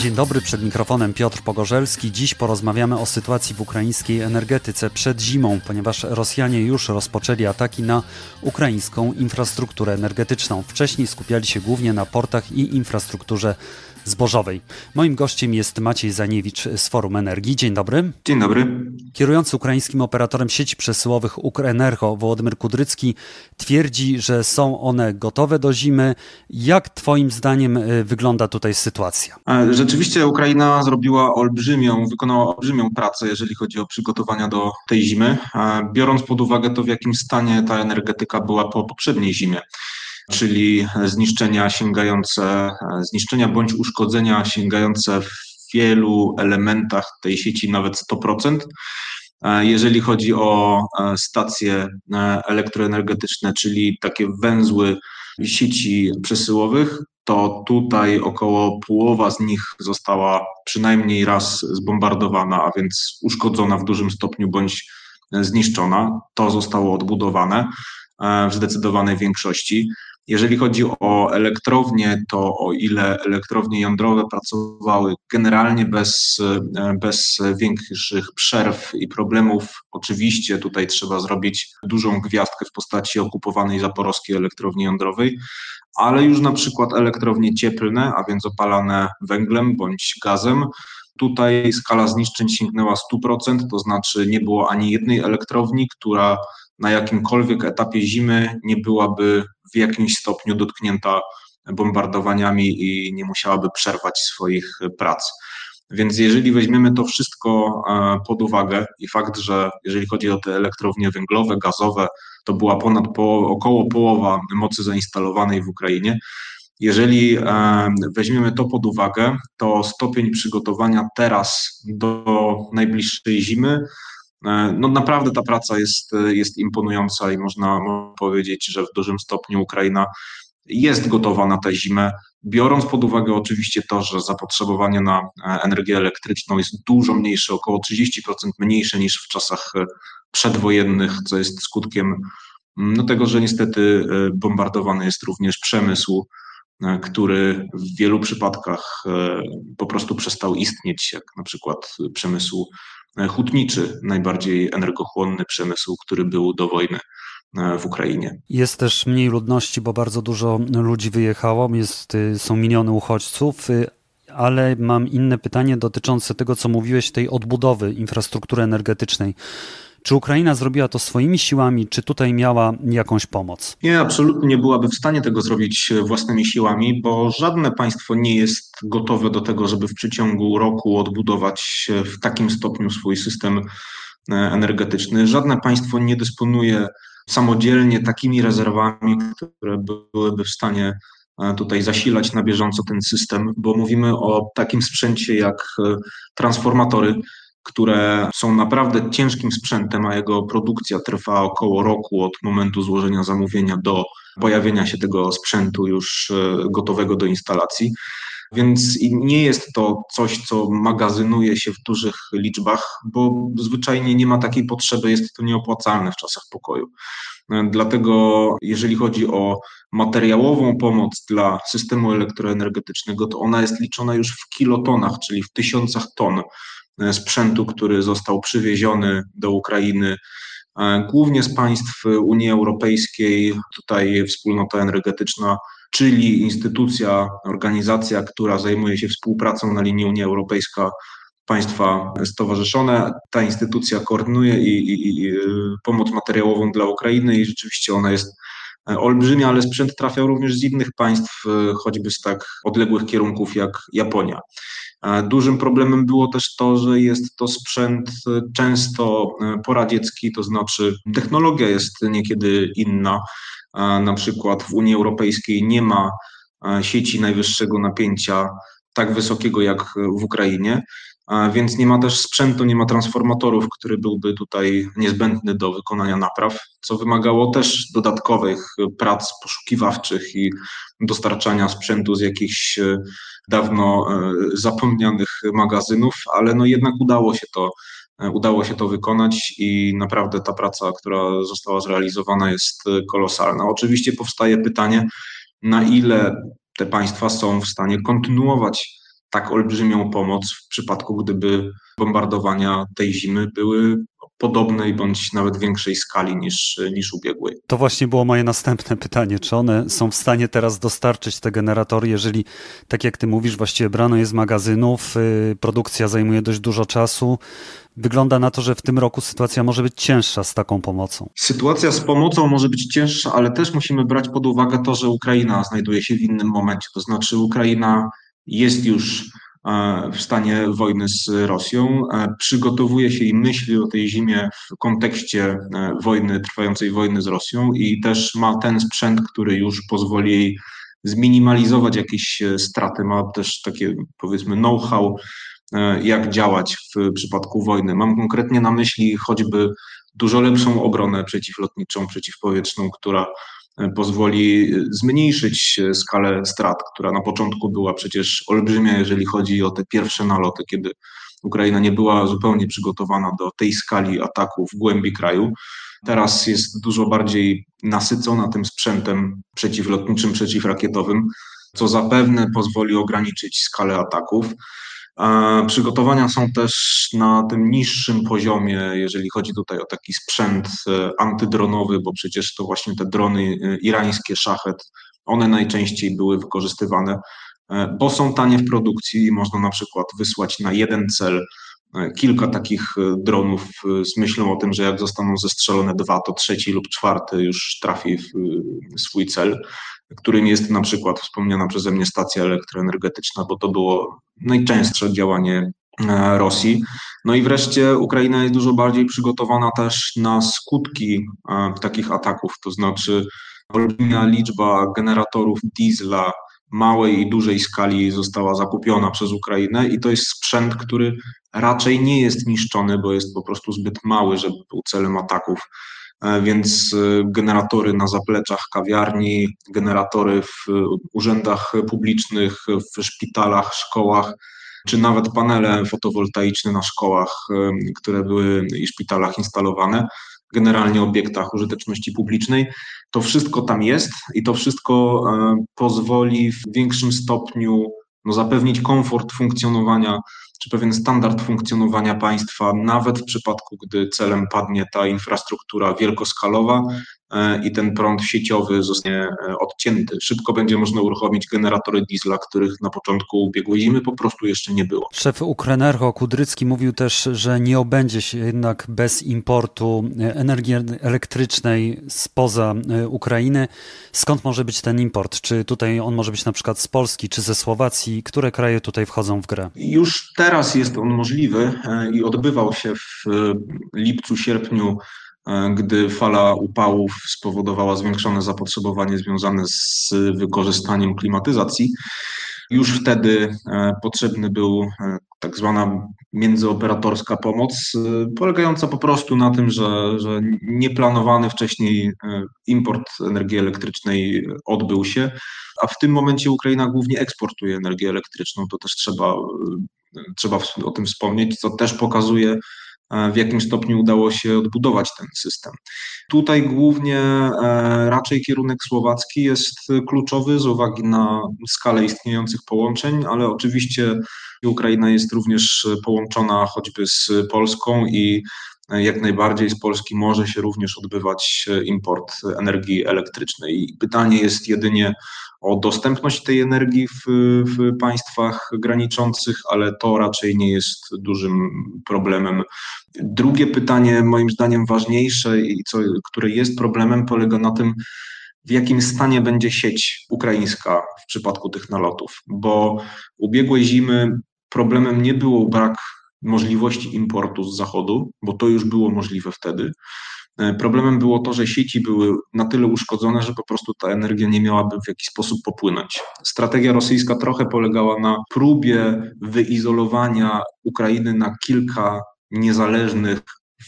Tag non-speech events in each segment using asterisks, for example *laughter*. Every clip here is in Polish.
Dzień dobry, przed mikrofonem Piotr Pogorzelski. Dziś porozmawiamy o sytuacji w ukraińskiej energetyce przed zimą, ponieważ Rosjanie już rozpoczęli ataki na ukraińską infrastrukturę energetyczną. Wcześniej skupiali się głównie na portach i infrastrukturze zbożowej. Moim gościem jest Maciej Zaniewicz z Forum Energii. Dzień dobry. Dzień dobry. Kierujący ukraińskim operatorem sieci przesyłowych Ukrenergo Wołodymyr Kudrycki twierdzi, że są one gotowe do zimy. Jak Twoim zdaniem y, wygląda tutaj sytuacja? E, rzeczywiście Ukraina zrobiła olbrzymią, wykonała olbrzymią pracę, jeżeli chodzi o przygotowania do tej zimy, e, biorąc pod uwagę to, w jakim stanie ta energetyka była po poprzedniej zimie czyli zniszczenia sięgające, zniszczenia bądź uszkodzenia sięgające w wielu elementach tej sieci nawet 100%. Jeżeli chodzi o e, stacje e, elektroenergetyczne, czyli takie węzły sieci przesyłowych, to tutaj około połowa z nich została przynajmniej raz zbombardowana, a więc uszkodzona w dużym stopniu bądź zniszczona. To zostało odbudowane e, w zdecydowanej większości. Jeżeli chodzi o elektrownie, to o ile elektrownie jądrowe pracowały generalnie bez, bez większych przerw i problemów, oczywiście tutaj trzeba zrobić dużą gwiazdkę w postaci okupowanej zaporowskiej elektrowni jądrowej, ale już na przykład elektrownie cieplne, a więc opalane węglem bądź gazem, Tutaj skala zniszczeń sięgnęła 100%, to znaczy nie było ani jednej elektrowni, która na jakimkolwiek etapie zimy nie byłaby w jakimś stopniu dotknięta bombardowaniami i nie musiałaby przerwać swoich prac. Więc jeżeli weźmiemy to wszystko e, pod uwagę i fakt, że jeżeli chodzi o te elektrownie węglowe, gazowe, to była ponad po, około połowa mocy zainstalowanej w Ukrainie. Jeżeli e, weźmiemy to pod uwagę, to stopień przygotowania teraz do najbliższej zimy no naprawdę ta praca jest, jest imponująca i można, powiedzieć, że w dużym stopniu Ukraina jest gotowa na tę zimę, biorąc pod uwagę oczywiście to, że zapotrzebowanie na e, energię elektryczną jest dużo mniejsze, około 30% mniejsze niż w czasach e, przedwojennych, co jest skutkiem mm, no, tego, że niestety bombardowany jest również przemysł, który w wielu przypadkach po prostu przestał istnieć, jak na przykład przemysł E, hutniczy, najbardziej energochłonny przemysł, który był do wojny e, w Ukrainie. Jest też mniej ludności, bo bardzo dużo ludzi wyjechało, jest, y, są miliony uchodźców, y, ale mam inne pytanie dotyczące tego, co mówiłeś, tej odbudowy infrastruktury energetycznej. Czy Ukraina zrobiła to swoimi siłami, czy tutaj miała jakąś pomoc? Nie, absolutnie nie byłaby w stanie tego zrobić e, własnymi siłami, bo żadne państwo nie jest gotowe do tego, żeby w przeciągu roku odbudować w takim stopniu swój system e, energetyczny. Żadne państwo nie dysponuje samodzielnie takimi rezerwami, które byłyby w stanie e, tutaj zasilać na bieżąco ten system, bo mówimy o takim sprzęcie jak transformatory, które są naprawdę ciężkim sprzętem, a jego produkcja trwa około roku od momentu złożenia zamówienia do pojawienia się tego sprzętu już e, gotowego do instalacji. Więc nie jest to coś, co magazynuje się w dużych liczbach, bo zwyczajnie nie ma takiej potrzeby, jest to nieopłacalne w czasach pokoju. E, dlatego, jeżeli chodzi o materiałową pomoc dla systemu elektroenergetycznego, to ona jest liczona już w kilotonach, czyli w tysiącach ton sprzętu, który został przywieziony do Ukrainy e, głównie z państw Unii Europejskiej. Tutaj wspólnota energetyczna, czyli instytucja, organizacja, która zajmuje się współpracą na linii Unia Europejska, państwa stowarzyszone. Ta instytucja koordynuje i, i, i pomoc materiałową dla Ukrainy i rzeczywiście ona jest e, olbrzymia, ale sprzęt trafia również z innych państw, choćby z tak odległych kierunków jak Japonia. Dużym problemem było też to, że jest to sprzęt często e, poradziecki, to znaczy technologia jest niekiedy inna. Na przykład w Unii Europejskiej nie ma e, sieci najwyższego napięcia tak wysokiego jak w Ukrainie, więc nie ma też sprzętu, nie ma transformatorów, który byłby tutaj niezbędny do wykonania napraw, co wymagało też dodatkowych prac poszukiwawczych i dostarczania sprzętu z jakichś e, dawno e, zapomnianych magazynów, ale no jednak udało się to e, udało się to wykonać i naprawdę ta praca, która została zrealizowana jest kolosalna. Oczywiście powstaje pytanie, na ile te państwa są w stanie kontynuować tak olbrzymią pomoc w przypadku, gdyby bombardowania tej zimy były podobnej bądź nawet większej skali niż, niż ubiegłej. To właśnie było moje następne pytanie. Czy one są w stanie teraz dostarczyć te generatory, jeżeli, tak jak ty mówisz, właściwie brano je z magazynów, yy, produkcja zajmuje dość dużo czasu. Wygląda na to, że w tym roku sytuacja może być cięższa z taką pomocą. Sytuacja z pomocą może być cięższa, ale też musimy brać pod uwagę to, że Ukraina znajduje się w innym momencie. To znaczy, Ukraina jest już E, w stanie wojny z Rosją. E, przygotowuje się i myśli o tej zimie w kontekście e, wojny, trwającej wojny z Rosją i też ma ten sprzęt, który już pozwoli jej zminimalizować jakieś straty. Ma też takie, powiedzmy, know-how, jak działać w przypadku wojny. Mam konkretnie na myśli choćby dużo lepszą obronę przeciwlotniczą, przeciwpowietrzną, która pozwoli zmniejszyć skalę strat, która na początku była przecież olbrzymia, jeżeli chodzi o te pierwsze naloty, kiedy Ukraina nie była zupełnie przygotowana do tej skali ataku w głębi kraju. Teraz jest dużo bardziej nasycona tym sprzętem przeciwlotniczym, przeciwrakietowym, co zapewne pozwoli ograniczyć skalę ataków. Przygotowania są też na tym niższym poziomie, jeżeli chodzi tutaj o taki sprzęt e, antydronowy, bo przecież to właśnie te drony e, irańskie, szachet, one najczęściej były wykorzystywane, e, bo są tanie w produkcji i można na przykład wysłać na jeden cel kilka takich dronów z myślą o tym, że jak zostaną zestrzelone dwa, to trzeci lub czwarty już trafi w swój cel którym jest na przykład wspomniana przeze mnie stacja elektroenergetyczna, bo to było najczęstsze działanie e, Rosji. No i wreszcie Ukraina jest dużo bardziej przygotowana też na skutki e, takich ataków, to znaczy olbrzymia liczba generatorów diesla małej i dużej skali została zakupiona przez Ukrainę i to jest sprzęt, który raczej nie jest niszczony, bo jest po prostu zbyt mały, żeby był celem ataków. E, więc e, generatory na zapleczach kawiarni, generatory w urzędach publicznych, w szpitalach, szkołach, czy nawet panele fotowoltaiczne na szkołach, e, które były i szpitalach instalowane, generalnie obiektach użyteczności publicznej. To wszystko tam jest i to wszystko pozwoli w większym stopniu no, zapewnić komfort funkcjonowania czy pewien standard funkcjonowania państwa, nawet w przypadku, gdy celem padnie ta infrastruktura wielkoskalowa e, i ten prąd sieciowy zostanie e, odcięty. Szybko będzie można uruchomić generatory diesla, których na początku ubiegłej zimy po prostu jeszcze nie było. Szef Ukrenergo Kudrycki mówił też, że nie obędzie się jednak bez importu e, energii elektrycznej spoza Ukrainy. Skąd może być ten import? Czy tutaj on może być na przykład z Polski, czy ze Słowacji? Które kraje tutaj wchodzą w grę? Już teraz jest on możliwy e, i odbywał się w e, lipcu, sierpniu, e, gdy fala upałów spowodowała zwiększone zapotrzebowanie związane z wykorzystaniem klimatyzacji. Już wtedy potrzebny był tak zwana międzyoperatorska pomoc, polegająca po prostu na tym, że, że nieplanowany wcześniej import energii elektrycznej odbył się, a w tym momencie Ukraina głównie eksportuje energię elektryczną. To też trzeba trzeba o tym wspomnieć, co też pokazuje, e, w jakim stopniu udało się odbudować ten system. Tutaj głównie e, raczej kierunek słowacki jest kluczowy z uwagi na skalę istniejących połączeń, ale oczywiście Ukraina jest również połączona choćby z Polską i jak najbardziej z Polski może się również odbywać import energii elektrycznej. Pytanie jest jedynie o dostępność tej energii w, w państwach graniczących, ale to raczej nie jest dużym problemem. Drugie pytanie, moim zdaniem ważniejsze i co, które jest problemem, polega na tym, w jakim stanie będzie sieć ukraińska w przypadku tych nalotów, bo ubiegłej zimy problemem nie było brak możliwości importu z zachodu, bo to już było możliwe wtedy. E, problemem było to, że sieci były na tyle uszkodzone, że po prostu ta energia nie miałaby w jakiś sposób popłynąć. Strategia rosyjska trochę polegała na próbie wyizolowania Ukrainy na kilka niezależnych,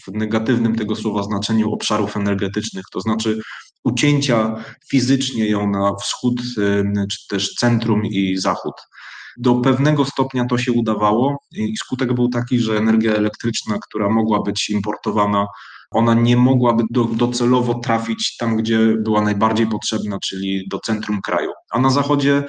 w negatywnym tego słowa znaczeniu, obszarów energetycznych, to znaczy ucięcia fizycznie ją na wschód, e, czy też centrum i zachód. Do pewnego stopnia to się udawało i skutek był taki, że energia elektryczna, która mogła być importowana, ona nie mogłaby do, docelowo trafić tam, gdzie była najbardziej potrzebna, czyli do centrum kraju. A na zachodzie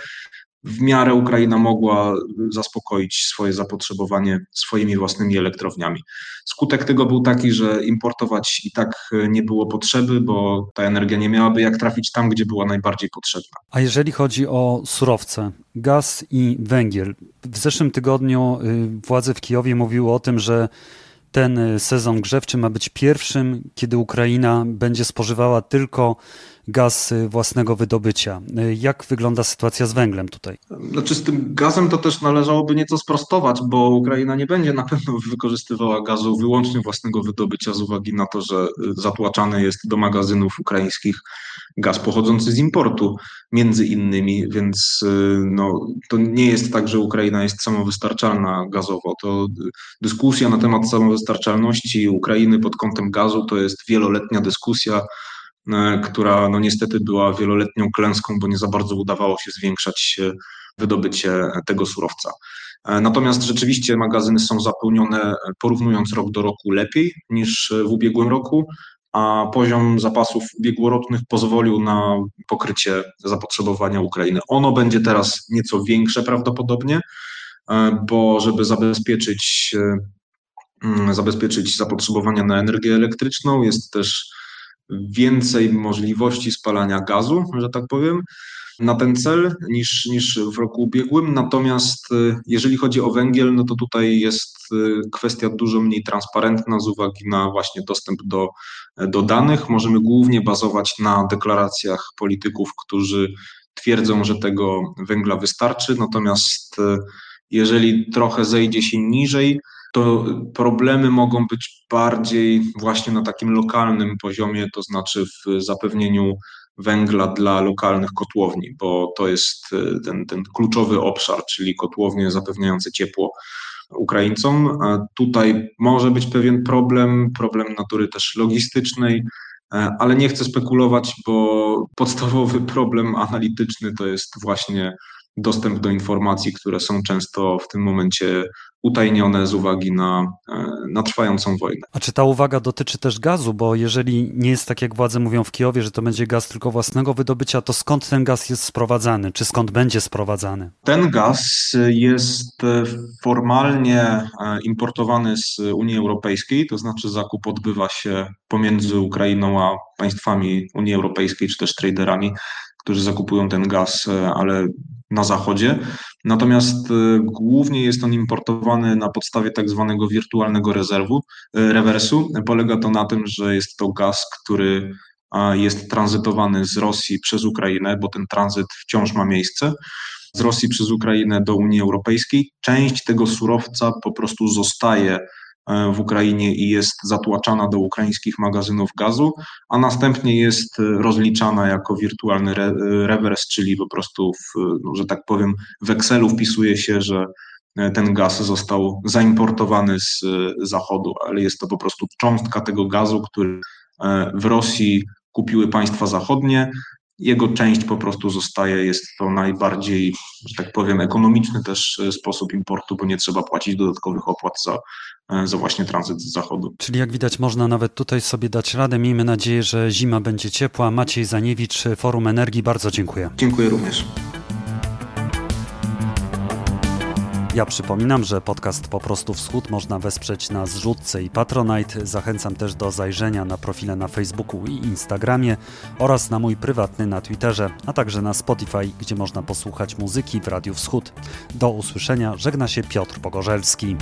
w miarę Ukraina mogła zaspokoić swoje zapotrzebowanie swoimi własnymi elektrowniami. Skutek tego był taki, że importować i tak nie było potrzeby, bo ta energia nie miałaby jak trafić tam, gdzie była najbardziej potrzebna. A jeżeli chodzi o surowce, gaz i węgiel, w zeszłym tygodniu y, władze w Kijowie mówiły o tym, że ten y, sezon grzewczy ma być pierwszym, kiedy Ukraina będzie spożywała tylko gaz y, własnego wydobycia. Y, jak wygląda sytuacja z węglem tutaj? Znaczy z tym gazem to też należałoby nieco sprostować, bo Ukraina nie będzie na pewno *laughs* wykorzystywała gazu wyłącznie własnego wydobycia z uwagi na to, że zatłaczany jest do magazynów ukraińskich gaz pochodzący z importu, między innymi, więc no, to nie jest tak, że Ukraina jest samowystarczalna gazowo. To dyskusja na temat samowystarczalności Ukrainy pod kątem gazu to jest wieloletnia dyskusja która no niestety była wieloletnią klęską, bo nie za bardzo udawało się zwiększać wydobycie tego surowca. E, natomiast rzeczywiście magazyny są zapełnione, porównując rok do roku, lepiej niż w ubiegłym roku, a poziom zapasów ubiegłorocznych pozwolił na pokrycie zapotrzebowania Ukrainy. Ono będzie teraz nieco większe prawdopodobnie, e, bo żeby zabezpieczyć, zabezpieczyć zapotrzebowanie na energię elektryczną, jest też więcej możliwości spalania gazu, że tak powiem, na ten cel niż, niż w roku ubiegłym. Natomiast y, jeżeli chodzi o węgiel, no to tutaj jest y, kwestia dużo mniej transparentna z uwagi na właśnie dostęp do, do danych. Możemy głównie bazować na deklaracjach polityków, którzy twierdzą, że tego węgla wystarczy. Natomiast y, jeżeli trochę zejdzie się niżej, to problemy mogą być bardziej właśnie na takim lokalnym poziomie, to znaczy w zapewnieniu węgla dla lokalnych kotłowni, bo to jest e, ten, ten kluczowy obszar, czyli kotłownie zapewniające ciepło Ukraińcom. Tutaj może być pewien problem, problem natury też logistycznej, e, ale nie chcę spekulować, bo podstawowy problem analityczny to jest właśnie dostęp do informacji, które są często w tym momencie utajnione z uwagi na, e, na trwającą wojnę. A czy ta uwaga dotyczy też gazu? Bo jeżeli nie jest tak, jak władze mówią w Kijowie, że to będzie gaz tylko własnego wydobycia, to skąd ten gaz jest sprowadzany? Czy skąd będzie sprowadzany? Ten gaz jest e, formalnie e, importowany z Unii Europejskiej, to znaczy zakup odbywa się pomiędzy Ukrainą a państwami Unii Europejskiej, czy też traderami, którzy zakupują ten gaz, ale na zachodzie. Natomiast y, głównie jest on importowany na podstawie tak zwanego wirtualnego rezerwu, y, rewersu. Polega to na tym, że jest to gaz, który jest tranzytowany z Rosji przez Ukrainę, bo ten tranzyt wciąż ma miejsce. Z Rosji przez Ukrainę do Unii Europejskiej. Część tego surowca po prostu zostaje w Ukrainie i jest zatłaczana do ukraińskich magazynów gazu, a następnie jest e, rozliczana jako wirtualny re, e, rewers, czyli po prostu, w, no, że tak powiem, w Excelu wpisuje się, że ten gaz został zaimportowany z zachodu, ale jest to po prostu cząstka tego gazu, który w Rosji kupiły państwa zachodnie, jego część po prostu zostaje. Jest to najbardziej, że tak powiem, ekonomiczny też e, sposób importu, bo nie trzeba płacić dodatkowych opłat za, e, za właśnie tranzyt z zachodu. Czyli jak widać, można nawet tutaj sobie dać radę. Miejmy nadzieję, że zima będzie ciepła. Maciej Zaniewicz, Forum Energii, bardzo dziękuję. Dziękuję również. Ja przypominam, że podcast Po prostu Wschód można wesprzeć na Zrzutce i Patronite. Zachęcam też do zajrzenia na profile na Facebooku i Instagramie oraz na mój prywatny na Twitterze, a także na Spotify, gdzie można posłuchać muzyki w Radiu Wschód. Do usłyszenia, żegna się Piotr Pogorzelski.